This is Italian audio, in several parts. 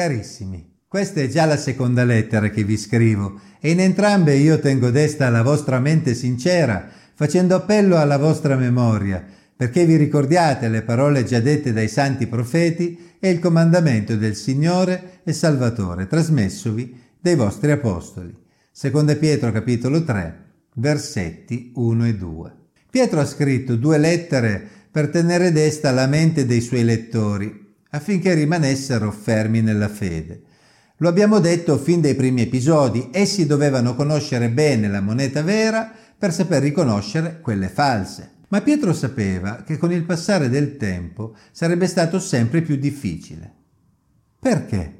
Carissimi, questa è già la seconda lettera che vi scrivo e in entrambe io tengo desta la vostra mente sincera, facendo appello alla vostra memoria, perché vi ricordiate le parole già dette dai santi profeti e il comandamento del Signore e Salvatore, trasmessovi dai vostri apostoli. Seconda Pietro capitolo 3, versetti 1 e 2. Pietro ha scritto due lettere per tenere desta la mente dei suoi lettori, affinché rimanessero fermi nella fede. Lo abbiamo detto fin dai primi episodi, essi dovevano conoscere bene la moneta vera per saper riconoscere quelle false. Ma Pietro sapeva che con il passare del tempo sarebbe stato sempre più difficile. Perché?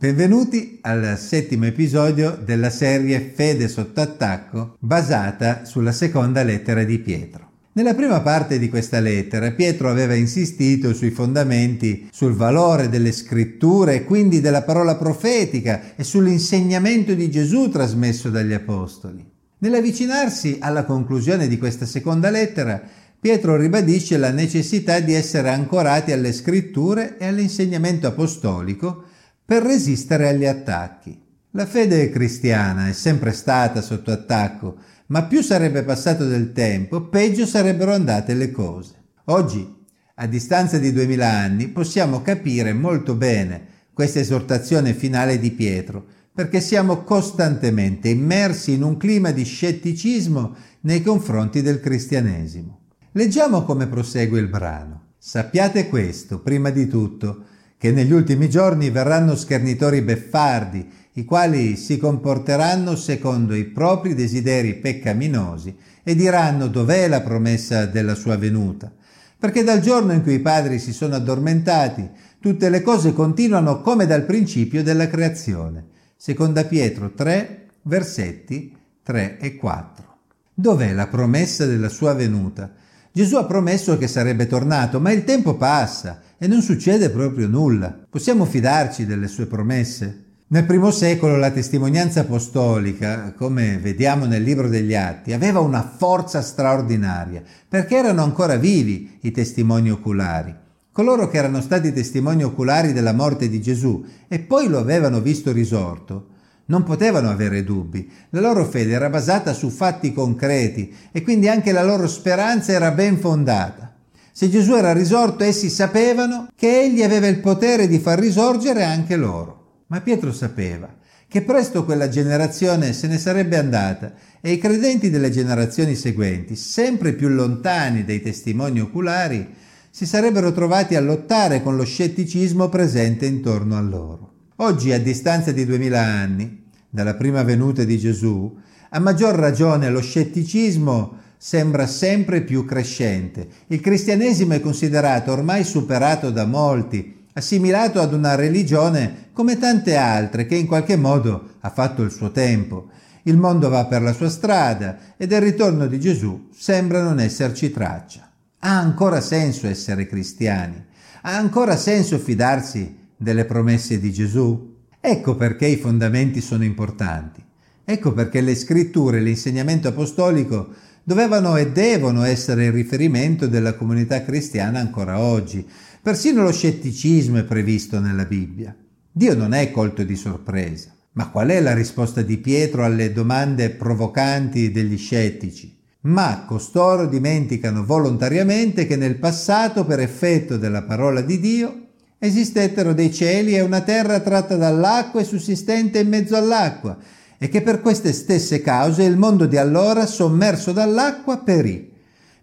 Benvenuti al settimo episodio della serie Fede sotto attacco basata sulla seconda lettera di Pietro. Nella prima parte di questa lettera Pietro aveva insistito sui fondamenti, sul valore delle scritture e quindi della parola profetica e sull'insegnamento di Gesù trasmesso dagli apostoli. Nell'avvicinarsi alla conclusione di questa seconda lettera, Pietro ribadisce la necessità di essere ancorati alle scritture e all'insegnamento apostolico per resistere agli attacchi. La fede cristiana è sempre stata sotto attacco, ma più sarebbe passato del tempo, peggio sarebbero andate le cose. Oggi, a distanza di duemila anni, possiamo capire molto bene questa esortazione finale di Pietro, perché siamo costantemente immersi in un clima di scetticismo nei confronti del cristianesimo. Leggiamo come prosegue il brano. Sappiate questo, prima di tutto, che negli ultimi giorni verranno schernitori beffardi, i quali si comporteranno secondo i propri desideri peccaminosi e diranno dov'è la promessa della sua venuta. Perché dal giorno in cui i padri si sono addormentati, tutte le cose continuano come dal principio della creazione. Seconda Pietro 3, versetti 3 e 4. Dov'è la promessa della sua venuta? Gesù ha promesso che sarebbe tornato, ma il tempo passa e non succede proprio nulla. Possiamo fidarci delle sue promesse? Nel primo secolo la testimonianza apostolica, come vediamo nel libro degli Atti, aveva una forza straordinaria, perché erano ancora vivi i testimoni oculari. Coloro che erano stati testimoni oculari della morte di Gesù e poi lo avevano visto risorto, non potevano avere dubbi. La loro fede era basata su fatti concreti e quindi anche la loro speranza era ben fondata. Se Gesù era risorto, essi sapevano che egli aveva il potere di far risorgere anche loro. Ma Pietro sapeva che presto quella generazione se ne sarebbe andata e i credenti delle generazioni seguenti, sempre più lontani dai testimoni oculari, si sarebbero trovati a lottare con lo scetticismo presente intorno a loro. Oggi, a distanza di duemila anni, dalla prima venuta di Gesù, a maggior ragione lo scetticismo sembra sempre più crescente. Il cristianesimo è considerato ormai superato da molti, assimilato ad una religione come tante altre che in qualche modo ha fatto il suo tempo. Il mondo va per la sua strada e del ritorno di Gesù sembra non esserci traccia. Ha ancora senso essere cristiani? Ha ancora senso fidarsi delle promesse di Gesù? Ecco perché i fondamenti sono importanti. Ecco perché le scritture e l'insegnamento apostolico dovevano e devono essere il riferimento della comunità cristiana ancora oggi. Persino lo scetticismo è previsto nella Bibbia. Dio non è colto di sorpresa. Ma qual è la risposta di Pietro alle domande provocanti degli scettici? Ma costoro dimenticano volontariamente che nel passato, per effetto della parola di Dio, esistettero dei cieli e una terra tratta dall'acqua e sussistente in mezzo all'acqua, e che per queste stesse cause il mondo di allora, sommerso dall'acqua, perì,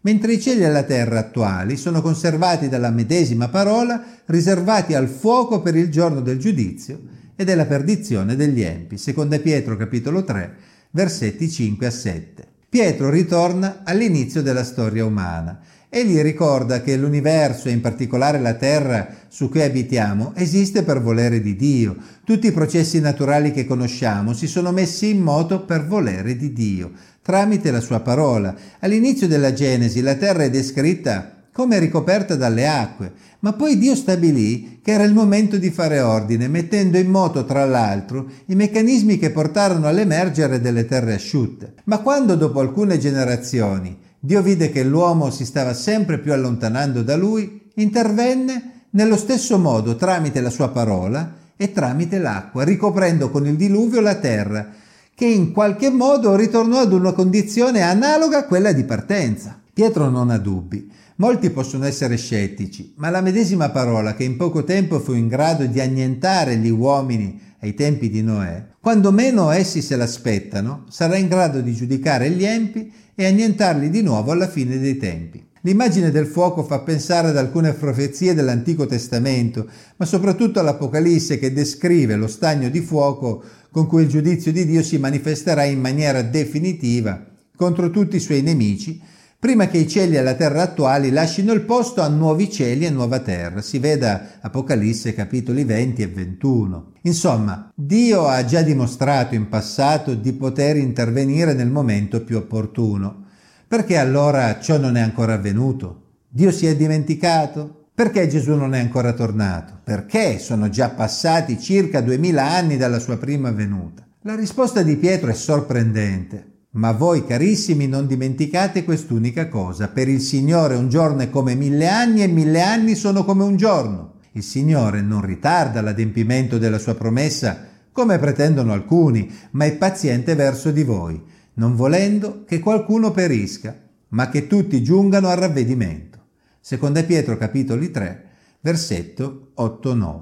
mentre i cieli e la terra attuali sono conservati dalla medesima parola, riservati al fuoco per il giorno del giudizio e della perdizione degli empi. Seconda Pietro capitolo 3, versetti 5 a 7. Pietro ritorna all'inizio della storia umana Egli ricorda che l'universo e in particolare la terra su cui abitiamo esiste per volere di Dio. Tutti i processi naturali che conosciamo si sono messi in moto per volere di Dio, tramite la sua parola. All'inizio della Genesi la terra è descritta come ricoperta dalle acque, ma poi Dio stabilì che era il momento di fare ordine, mettendo in moto tra l'altro i meccanismi che portarono all'emergere delle terre asciutte. Ma quando dopo alcune generazioni Dio vide che l'uomo si stava sempre più allontanando da lui, intervenne nello stesso modo tramite la sua parola e tramite l'acqua, ricoprendo con il diluvio la terra, che in qualche modo ritornò ad una condizione analoga a quella di partenza. Pietro non ha dubbi. Molti possono essere scettici, ma la medesima parola che in poco tempo fu in grado di annientare gli uomini ai tempi di Noè, quando meno essi se l'aspettano, sarà in grado di giudicare gli empi e annientarli di nuovo alla fine dei tempi. L'immagine del fuoco fa pensare ad alcune profezie dell'Antico Testamento, ma soprattutto all'Apocalisse che descrive lo stagno di fuoco con cui il giudizio di Dio si manifesterà in maniera definitiva contro tutti i suoi nemici, prima che i cieli e la terra attuali lasciano il posto a nuovi cieli e nuova terra. Si veda Apocalisse capitoli 20 e 21. Insomma, Dio ha già dimostrato in passato di poter intervenire nel momento più opportuno. Perché allora ciò non è ancora avvenuto? Dio si è dimenticato? Perché Gesù non è ancora tornato? Perché sono già passati circa duemila anni dalla sua prima venuta? La risposta di Pietro è sorprendente. Ma voi carissimi non dimenticate quest'unica cosa. Per il Signore un giorno è come mille anni e mille anni sono come un giorno. Il Signore non ritarda l'adempimento della sua promessa, come pretendono alcuni, ma è paziente verso di voi, non volendo che qualcuno perisca, ma che tutti giungano al ravvedimento. Seconda Pietro capitoli 3, versetto 8-9.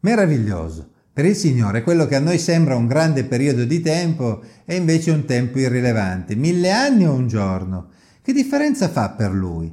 Meraviglioso. Per il Signore quello che a noi sembra un grande periodo di tempo è invece un tempo irrilevante. Mille anni o un giorno? Che differenza fa per Lui?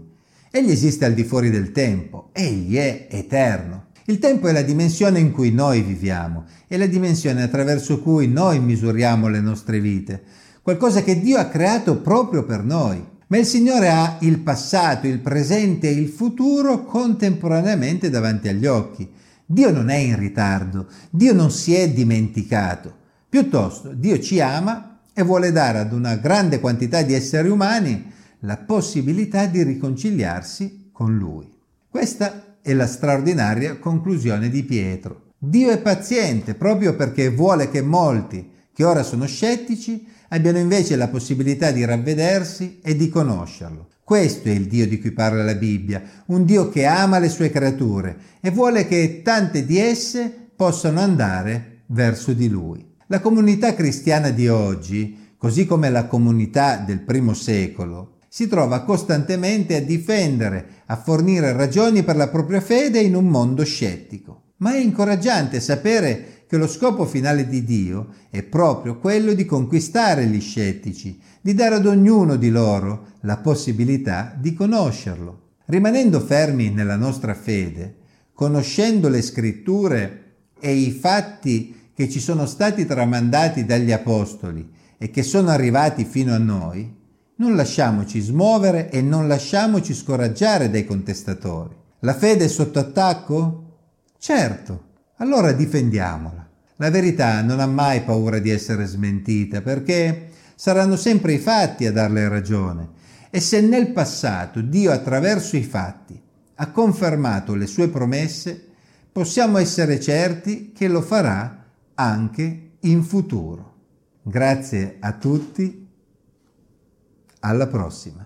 Egli esiste al di fuori del tempo, egli è eterno. Il tempo è la dimensione in cui noi viviamo, è la dimensione attraverso cui noi misuriamo le nostre vite, qualcosa che Dio ha creato proprio per noi. Ma il Signore ha il passato, il presente e il futuro contemporaneamente davanti agli occhi. Dio non è in ritardo, Dio non si è dimenticato. Piuttosto, Dio ci ama e vuole dare ad una grande quantità di esseri umani la possibilità di riconciliarsi con Lui. Questa è la straordinaria conclusione di Pietro. Dio è paziente proprio perché vuole che molti, che ora sono scettici, abbiano invece la possibilità di ravvedersi e di conoscerlo. Questo è il Dio di cui parla la Bibbia, un Dio che ama le sue creature e vuole che tante di esse possano andare verso di Lui. La comunità cristiana di oggi, così come la comunità del primo secolo, si trova costantemente a difendere, a fornire ragioni per la propria fede in un mondo scettico. Ma è incoraggiante sapere che lo scopo finale di Dio è proprio quello di conquistare gli scettici, di dare ad ognuno di loro la possibilità di conoscerlo. Rimanendo fermi nella nostra fede, conoscendo le scritture e i fatti che ci sono stati tramandati dagli apostoli e che sono arrivati fino a noi, non lasciamoci smuovere e non lasciamoci scoraggiare dai contestatori. La fede è sotto attacco? Certo, allora difendiamola. La verità non ha mai paura di essere smentita perché saranno sempre i fatti a darle ragione. E se nel passato Dio attraverso i fatti ha confermato le sue promesse, possiamo essere certi che lo farà anche in futuro. Grazie a tutti, alla prossima.